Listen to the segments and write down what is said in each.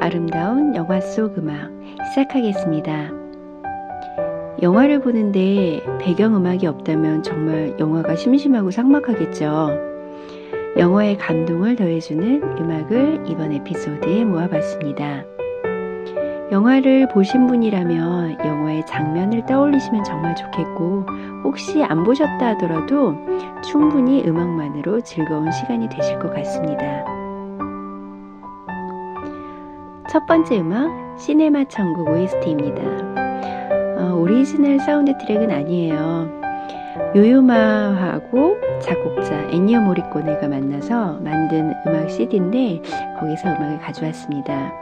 아름다운 영화 속 음악 시작하겠습니다. 영화를 보는데 배경음악이 없다면 정말 영화가 심심하고 삭막하겠죠. 영화의 감동을 더해주는 음악을 이번 에피소드에 모아봤습니다. 영화를 보신 분이라면 영화의 장면을 떠올리시면 정말 좋겠고, 혹시 안 보셨다 하더라도 충분히 음악만으로 즐거운 시간이 되실 것 같습니다. 첫 번째 음악, 시네마 천국 OST입니다. 어, 오리지널 사운드 트랙은 아니에요. 요요마하고 작곡자 엔니오 모리코네가 만나서 만든 음악 CD인데 거기서 음악을 가져왔습니다.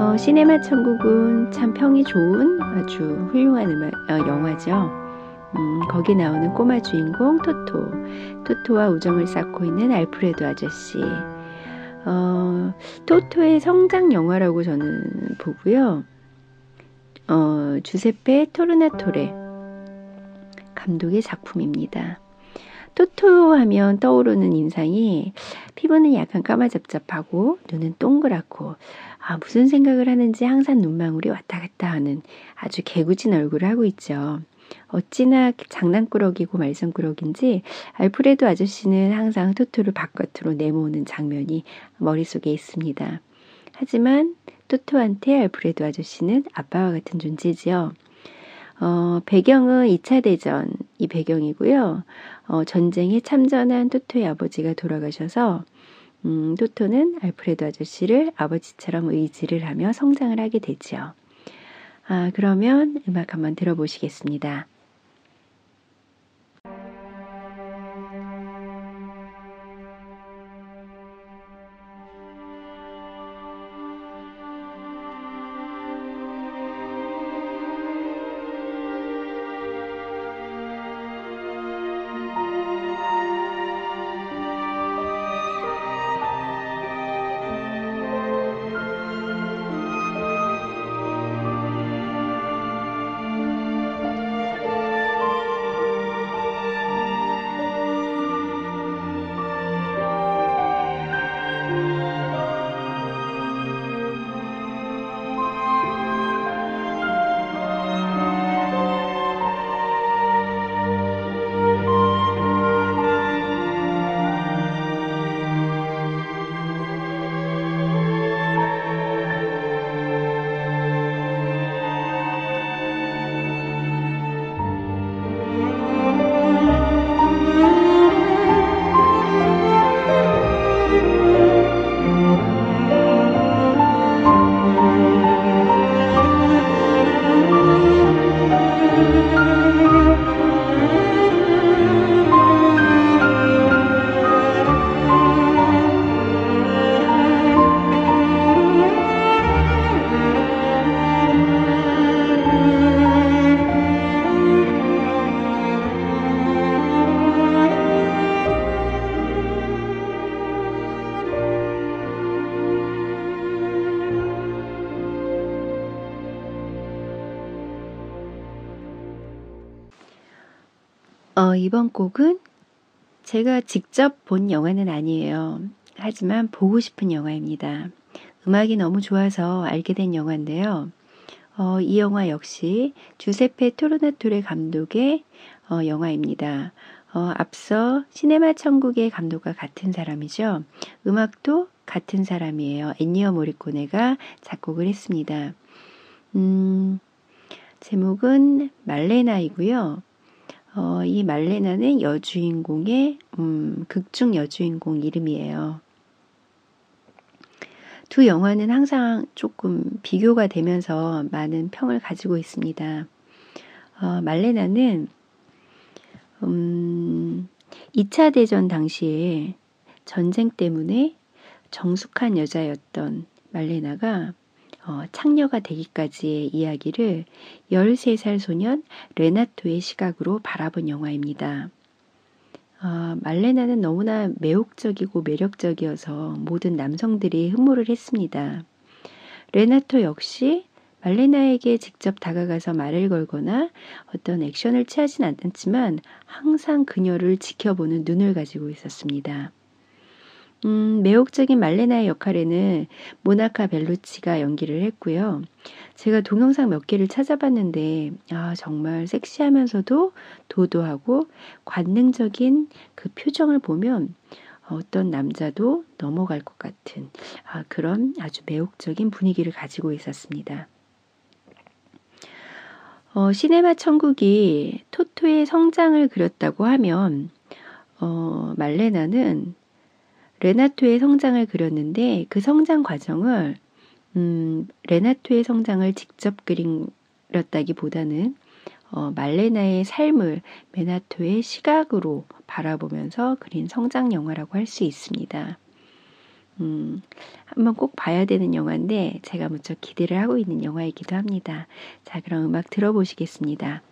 어, 시네마 천국은 참 평이 좋은 아주 훌륭한 음악, 어, 영화죠. 음, 거기 나오는 꼬마 주인공 토토, 토토와 우정을 쌓고 있는 알프레도 아저씨. 어, 토토의 성장 영화라고 저는 보고요. 어, 주세페 토르나토레 감독의 작품입니다. 토토 하면 떠오르는 인상이 피부는 약간 까마잡잡하고 눈은 동그랗고 아, 무슨 생각을 하는지 항상 눈망울이 왔다 갔다 하는 아주 개구진 얼굴을 하고 있죠. 어찌나 장난꾸러기고 말썽꾸러기인지 알프레도 아저씨는 항상 토토를 바깥으로 내모으는 장면이 머릿속에 있습니다. 하지만 토토한테 알프레도 아저씨는 아빠와 같은 존재지요. 어, 배경은 2차 대전 이 배경이고요. 어, 전쟁에 참전한 토토의 아버지가 돌아가셔서 음, 토토는 알프레도 아저씨를 아버지처럼 의지를 하며 성장을 하게 되지요. 아, 그러면 음악 한번 들어보시겠습니다. 어, 이번 곡은 제가 직접 본 영화는 아니에요. 하지만 보고 싶은 영화입니다. 음악이 너무 좋아서 알게 된 영화인데요. 어, 이 영화 역시 주세페 토르나토레 감독의 어, 영화입니다. 어, 앞서 시네마 천국의 감독과 같은 사람이죠. 음악도 같은 사람이에요. 엔니어 모리코네가 작곡을 했습니다. 음, 제목은 말레나이고요. 어, 이 말레나는 여주인공의 음, 극중 여주인공 이름이에요. 두 영화는 항상 조금 비교가 되면서 많은 평을 가지고 있습니다. 어, 말레나는 음, 2차 대전 당시에 전쟁 때문에 정숙한 여자였던 말레나가 어, 창녀가 되기까지의 이야기를 13살 소년 레나토의 시각으로 바라본 영화입니다. 어, 말레나는 너무나 매혹적이고 매력적이어서 모든 남성들이 흠모를 했습니다. 레나토 역시 말레나에게 직접 다가가서 말을 걸거나 어떤 액션을 취하진 않았지만 항상 그녀를 지켜보는 눈을 가지고 있었습니다. 음, 매혹적인 말레나의 역할에는 모나카 벨루치가 연기를 했고요. 제가 동영상 몇 개를 찾아봤는데, 아, 정말 섹시하면서도 도도하고 관능적인 그 표정을 보면 어떤 남자도 넘어갈 것 같은 아, 그런 아주 매혹적인 분위기를 가지고 있었습니다. 어, 시네마 천국이 토토의 성장을 그렸다고 하면 어, 말레나는 레나토의 성장을 그렸는데 그 성장 과정을 음, 레나토의 성장을 직접 그렸다기보다는 어, 말레나의 삶을 메나토의 시각으로 바라보면서 그린 성장 영화라고 할 수 있습니다. 음, 한번 꼭 봐야 되는 영화인데 제가 무척 기대를 하고 있는 영화이기도 합니다. 자, 그럼 음악 들어보시겠습니다.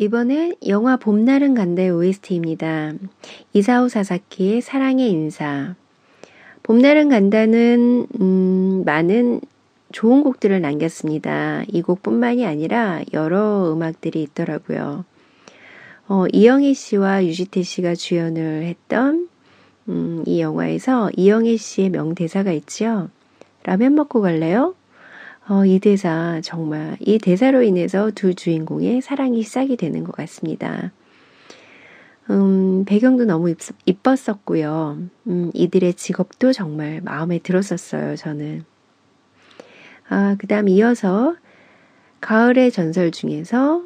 이번엔 영화 봄날은 간다의 OST입니다. 이사오 사사키의 사랑의 인사. 봄날은 간다는 음, 많은 좋은 곡들을 남겼습니다. 이 곡뿐만이 아니라 여러 음악들이 있더라고요. 어, 이영애 씨와 유지태 씨가 주연을 했던 음, 이 영화에서 이영애 씨의 명대사가 있지요. 라면 먹고 갈래요? 어, 이 대사 정말 이 대사로 인해서 두 주인공의 사랑이 시작이 되는 것 같습니다. 음, 배경도 너무 이뻤었고요. 음, 이들의 직업도 정말 마음에 들었었어요, 저는. 아, 그 다음 이어서 가을의 전설 중에서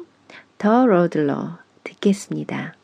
더 러들러 듣겠습니다.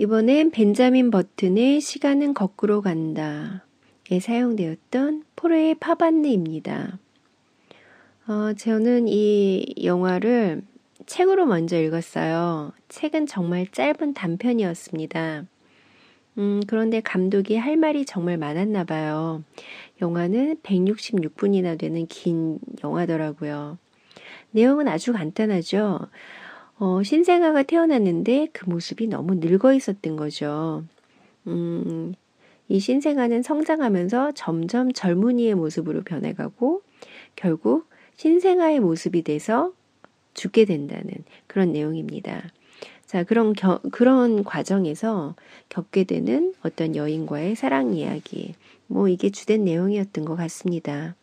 이번엔 벤자민 버튼의 시간은 거꾸로 간다 에 사용되었던 포레의 파반네입니다. 어, 저는 이 영화를 책으로 먼저 읽었어요. 책은 정말 짧은 단편이었습니다. 음, 그런데 감독이 할 말이 정말 많았나 봐요. 영화는 166분이나 되는 긴 영화더라고요. 내용은 아주 간단하죠. 어, 신생아가 태어났는데 그 모습이 너무 늙어 있었던 거죠. 음, 이 신생아는 성장하면서 점점 젊은이의 모습으로 변해가고 결국 신생아의 모습이 돼서 죽게 된다는 그런 내용입니다. 자, 그런 겨, 그런 과정에서 겪게 되는 어떤 여인과의 사랑 이야기. 뭐 이게 주된 내용이었던 것 같습니다.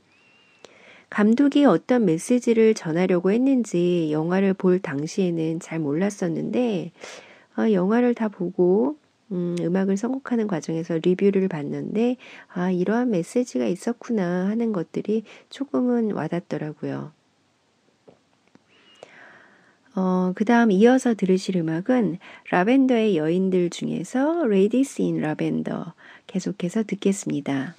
감독이 어떤 메시지를 전하려고 했는지 영화를 볼 당시에는 잘 몰랐었는데, 아, 영화를 다 보고, 음, 음악을 선곡하는 과정에서 리뷰를 봤는데, 아, 이러한 메시지가 있었구나 하는 것들이 조금은 와닿더라고요. 어, 그 다음 이어서 들으실 음악은 라벤더의 여인들 중에서 Ladies in Lavender 계속해서 듣겠습니다.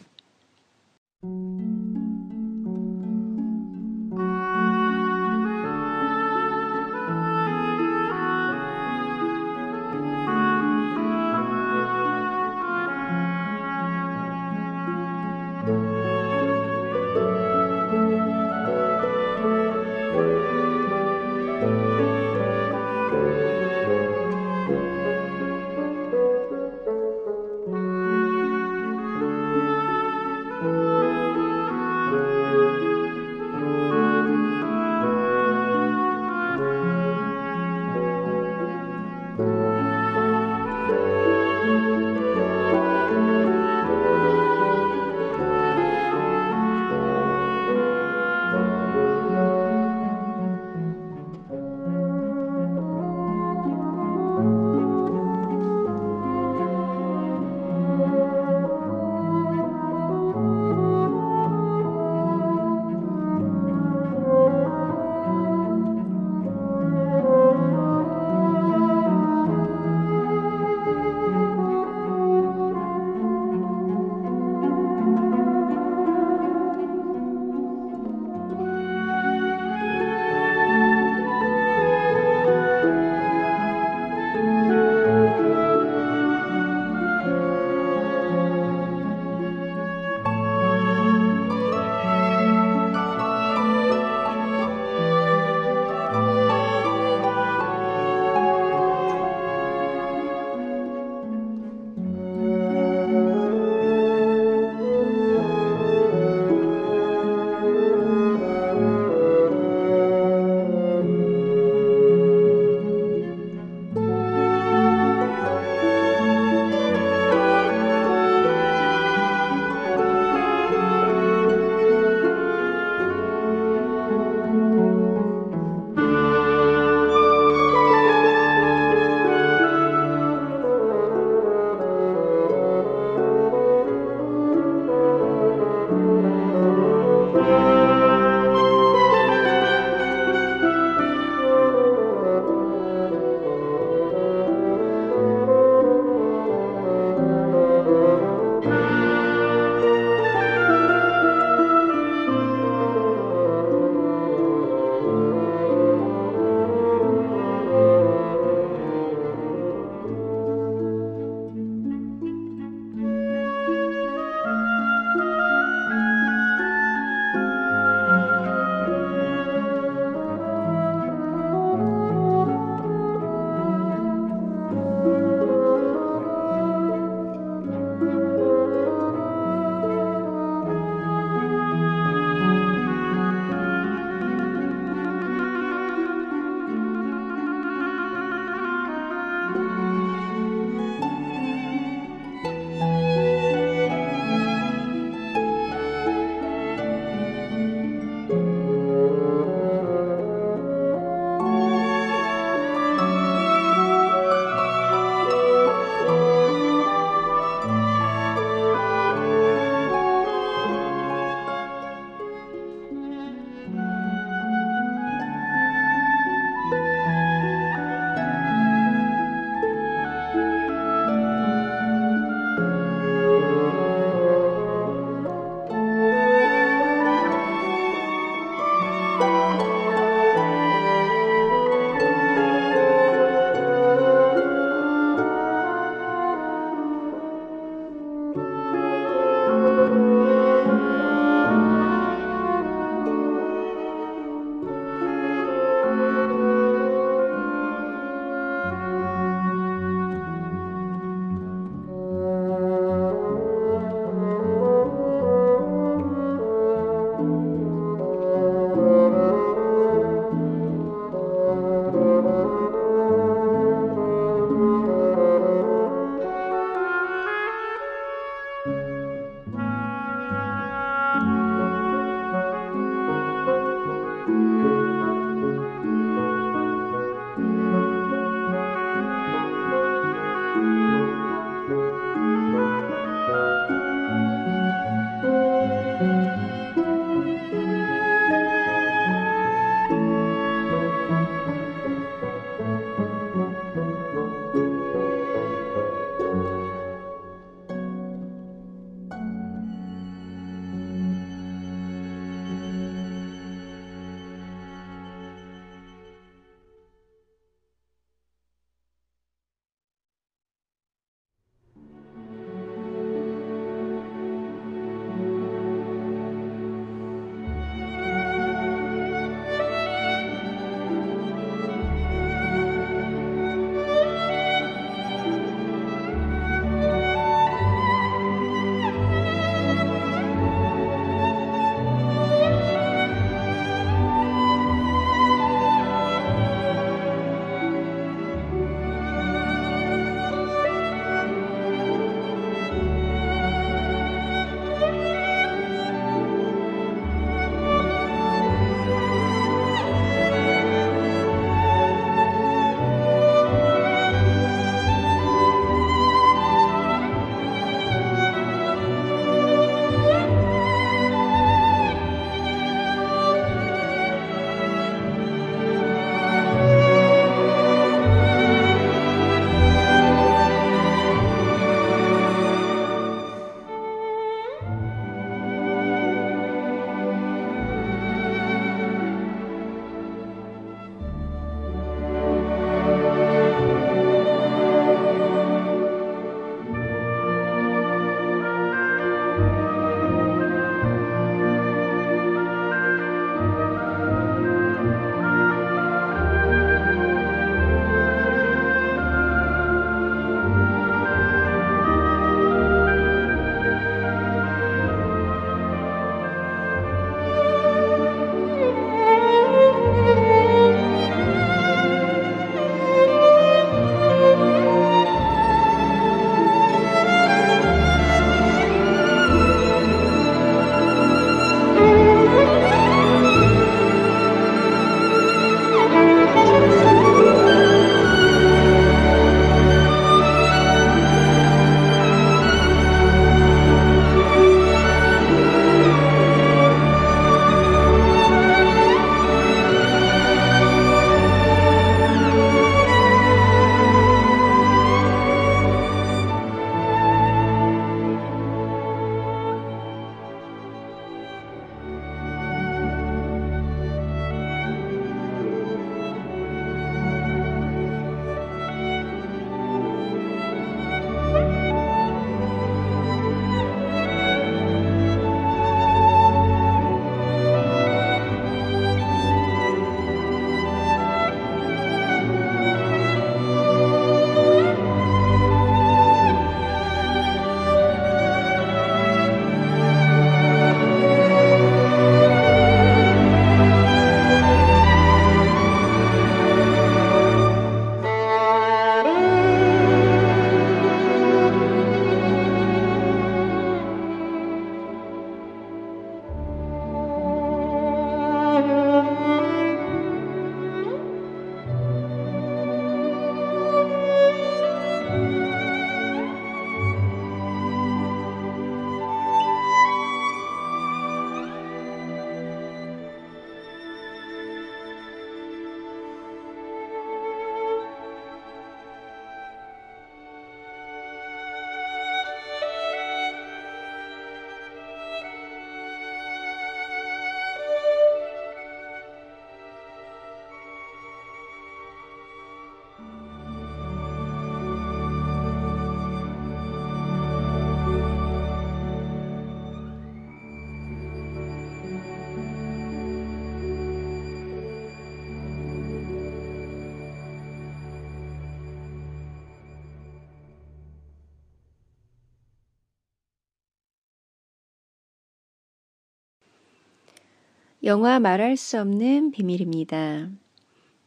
영화 말할 수 없는 비밀입니다.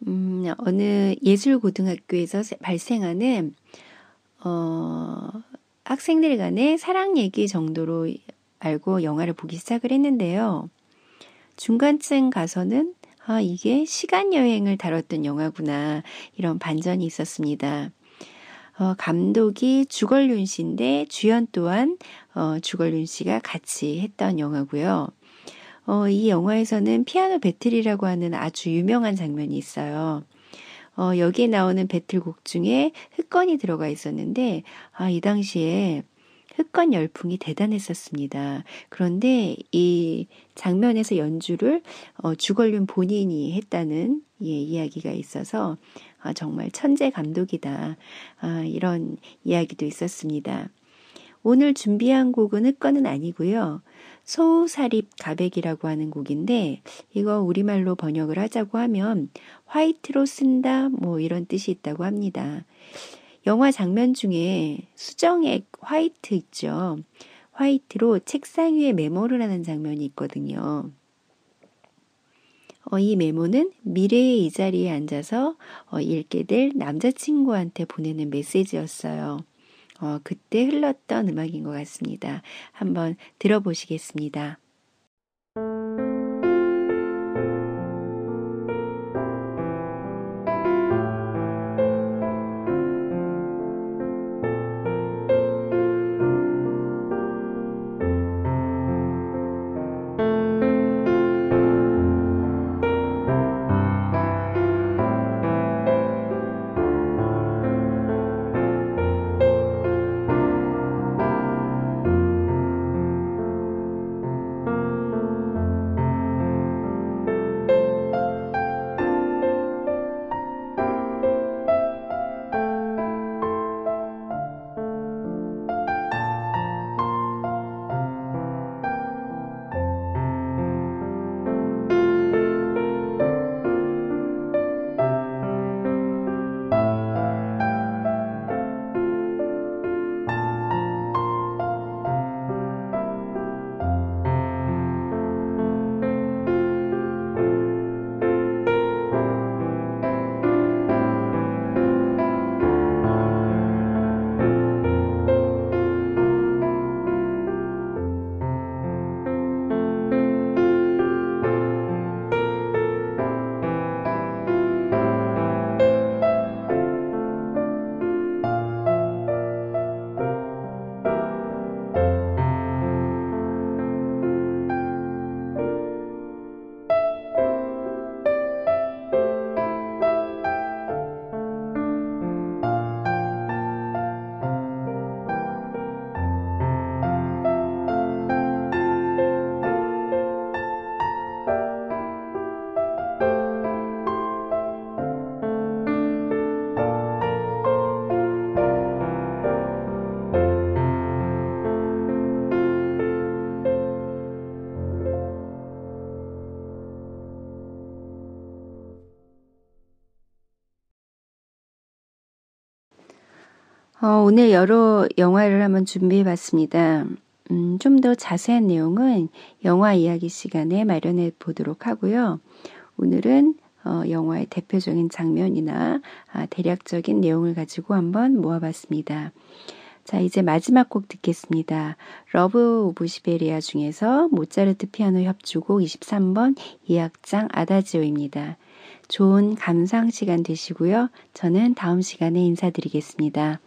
음, 어느 예술고등학교에서 발생하는, 어, 학생들 간의 사랑 얘기 정도로 알고 영화를 보기 시작을 했는데요. 중간쯤 가서는, 아, 이게 시간여행을 다뤘던 영화구나. 이런 반전이 있었습니다. 어, 감독이 주걸륜 씨인데 주연 또한 어, 주걸륜 씨가 같이 했던 영화고요. 어, 이 영화에서는 피아노 배틀이라고 하는 아주 유명한 장면이 있어요. 어, 여기에 나오는 배틀곡 중에 흑건이 들어가 있었는데, 아, 이 당시에 흑건 열풍이 대단했었습니다. 그런데 이 장면에서 연주를 어, 주걸륜 본인이 했다는 예, 이야기가 있어서 아, 정말 천재 감독이다. 아, 이런 이야기도 있었습니다. 오늘 준비한 곡은 흑건은 아니고요. 소우사립 가백이라고 하는 곡인데 이거 우리말로 번역을 하자고 하면 화이트로 쓴다 뭐 이런 뜻이 있다고 합니다. 영화 장면 중에 수정액 화이트 있죠. 화이트로 책상 위에 메모를 하는 장면이 있거든요. 어, 이 메모는 미래의 이 자리에 앉아서 어, 읽게 될 남자친구한테 보내는 메시지였어요. 어, 그때 흘렀던 음악인 것 같습니다. 한번 들어보시겠습니다. 어, 오늘 여러 영화를 한번 준비해 봤습니다. 음, 좀 더 자세한 내용은 영화 이야기 시간에 마련해 보도록 하고요. 오늘은 어, 영화의 대표적인 장면이나 아, 대략적인 내용을 가지고 한번 모아봤습니다. 자, 이제 마지막 곡 듣겠습니다. Love of Siberia 중에서 모차르트 피아노 협주곡 23번 2악장 아다지오입니다. 좋은 감상 시간 되시고요. 저는 다음 시간에 인사드리겠습니다.